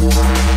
Música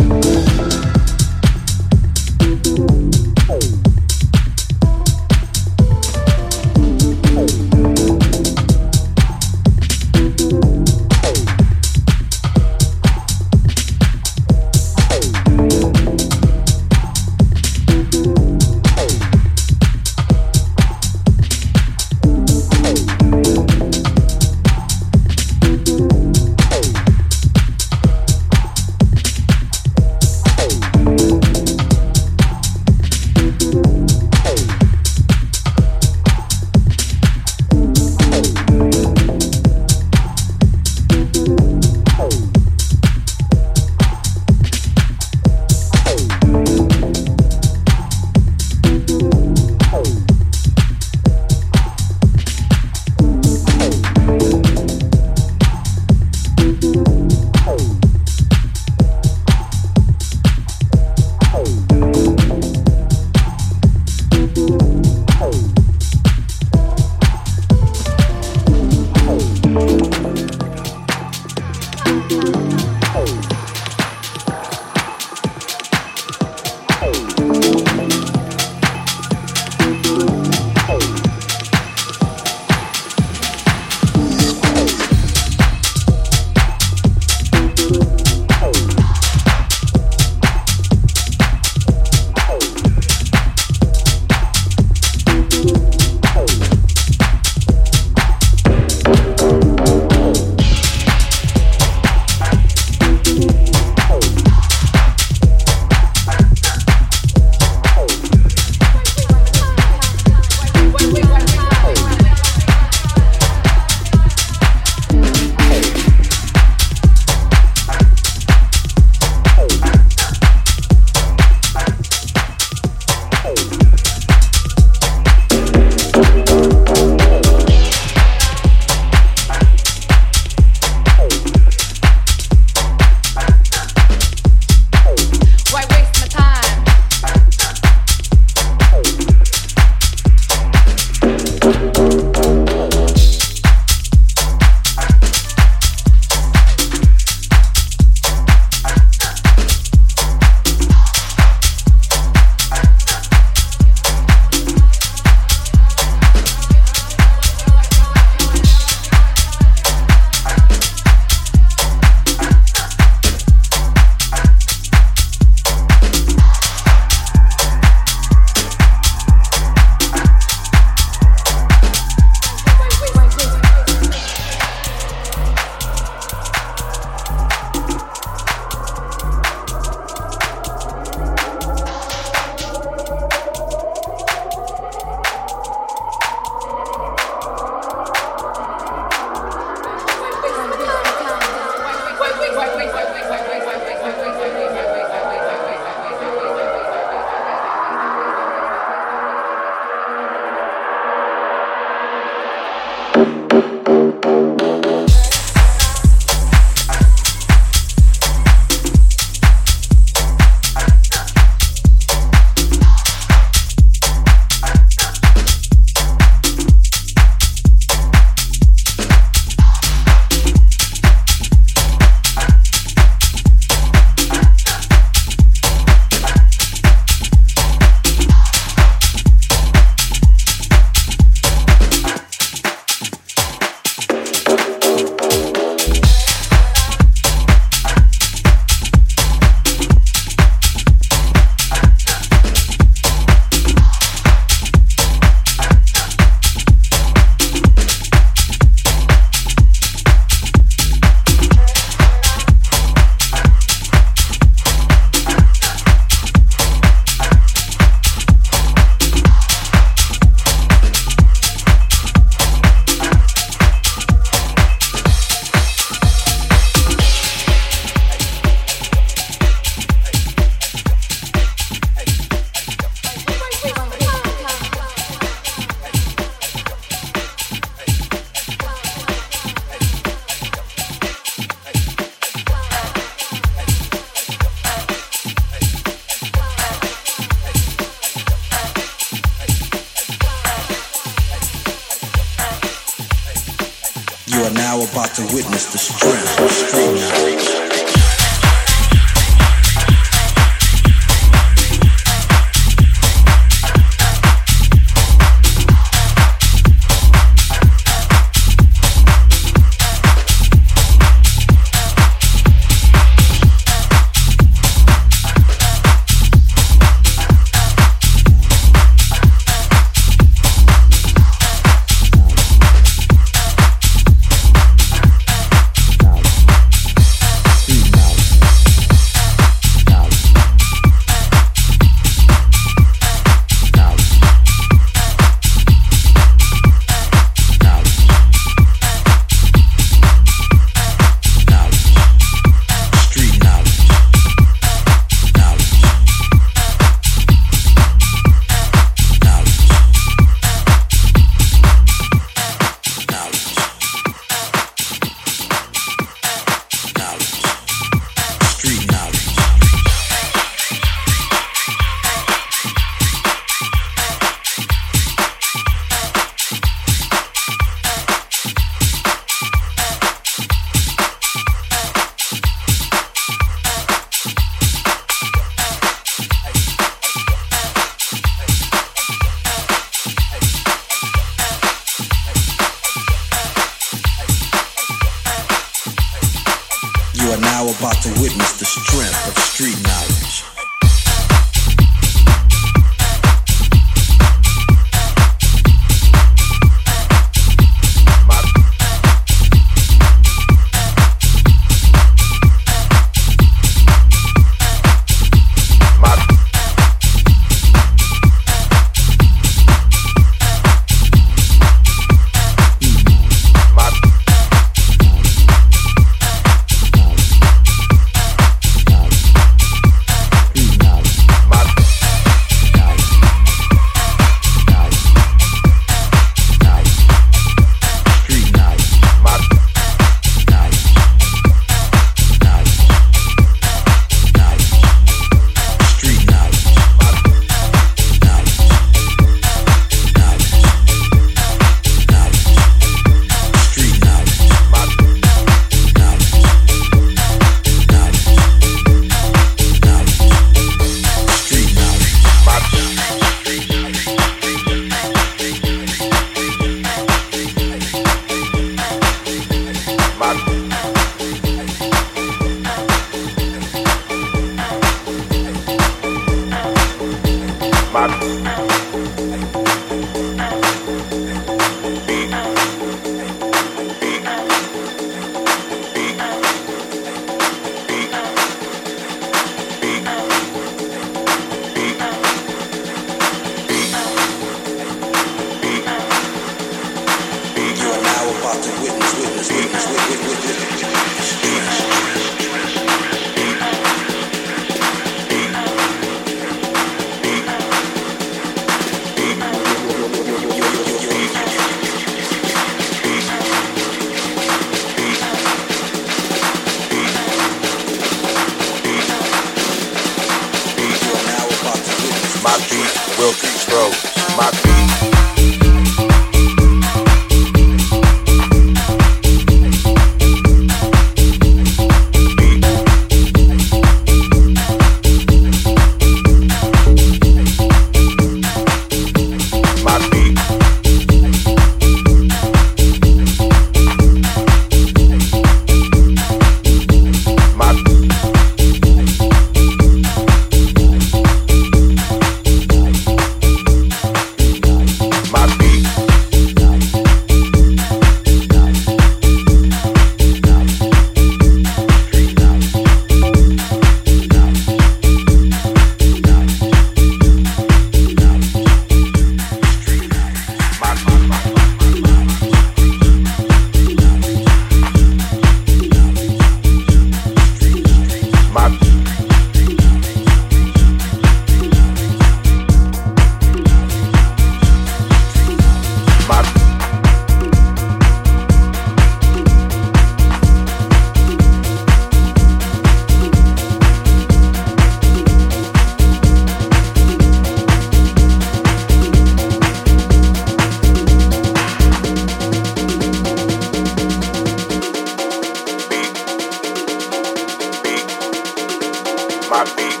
my beat,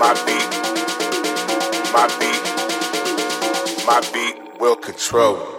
my beat, my beat, my beat will control.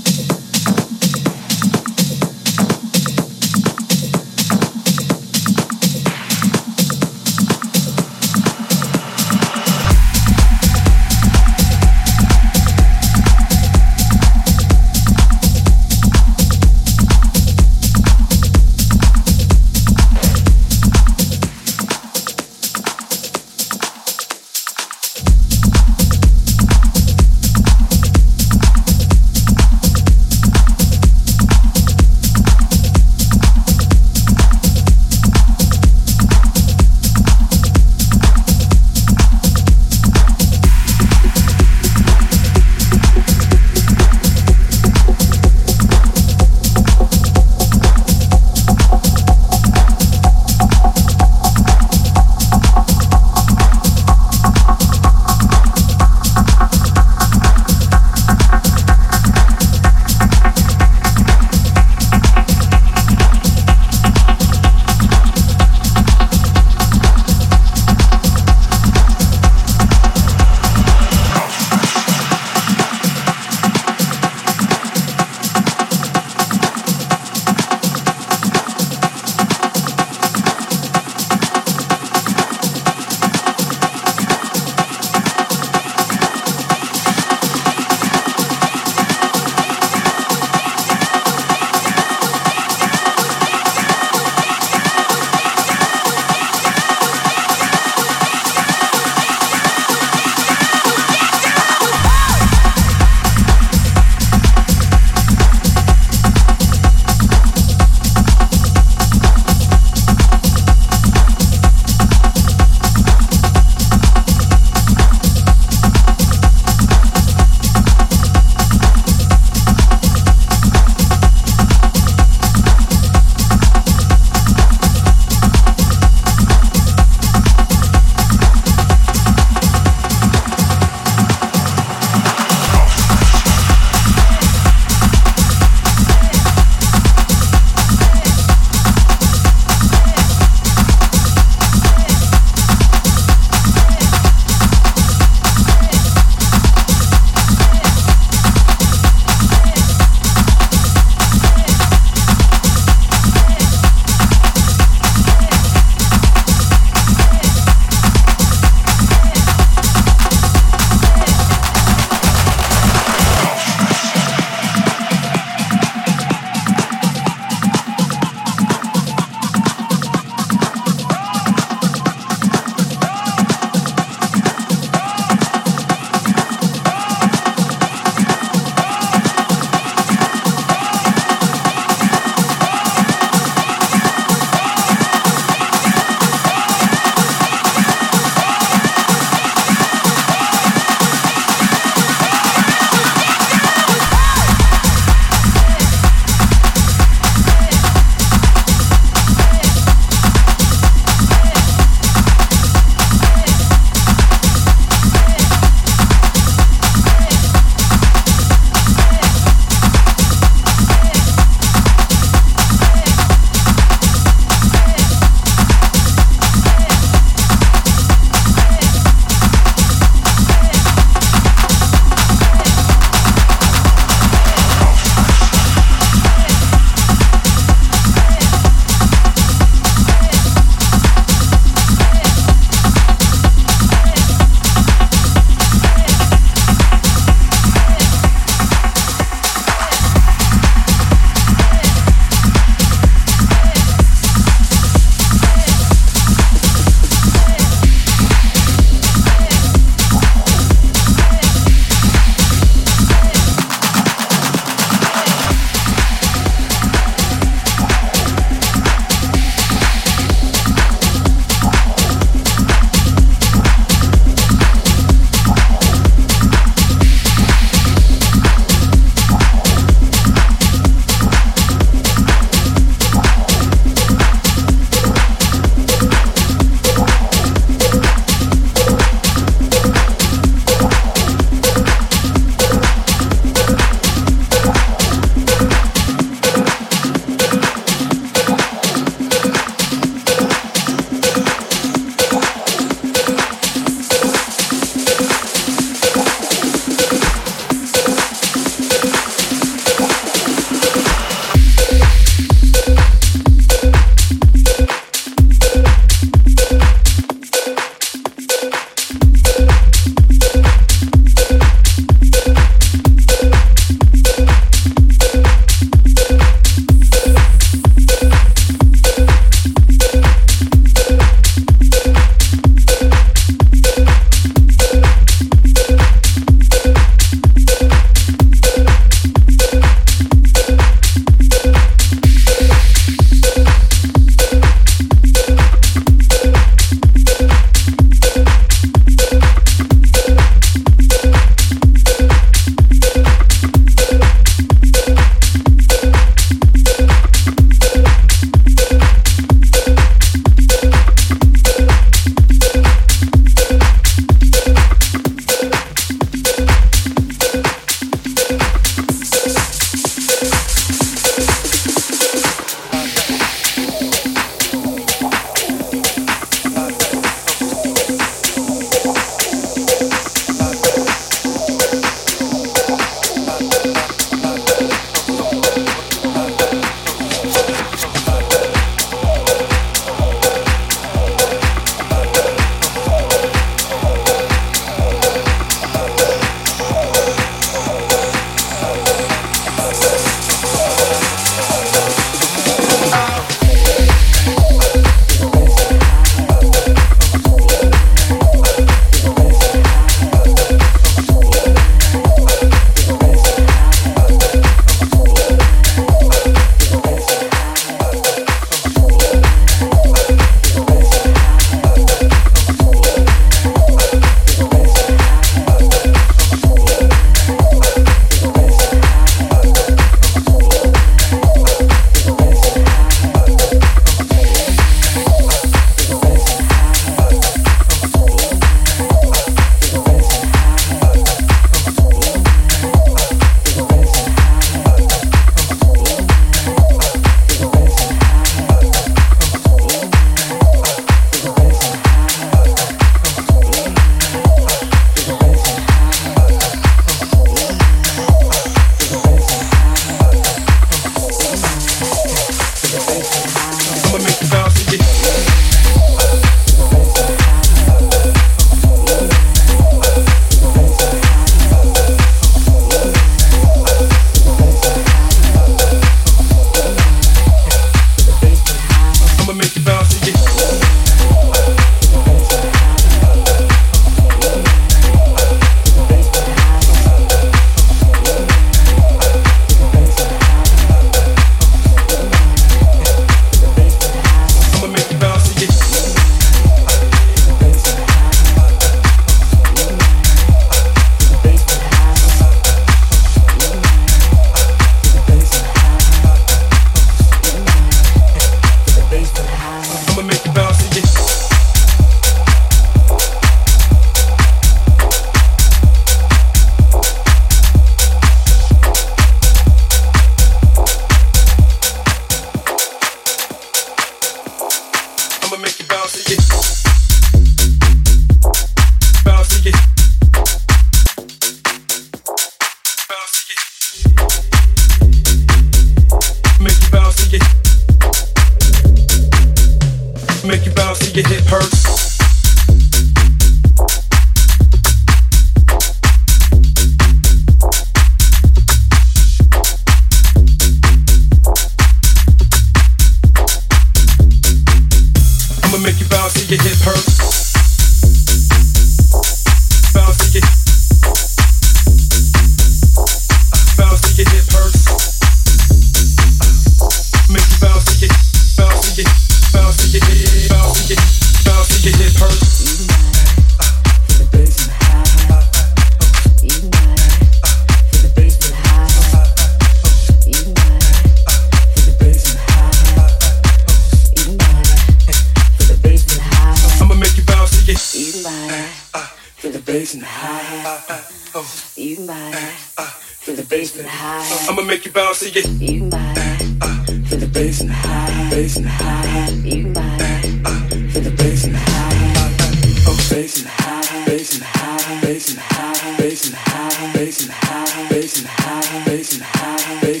Make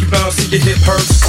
you bounce till your hip hurts.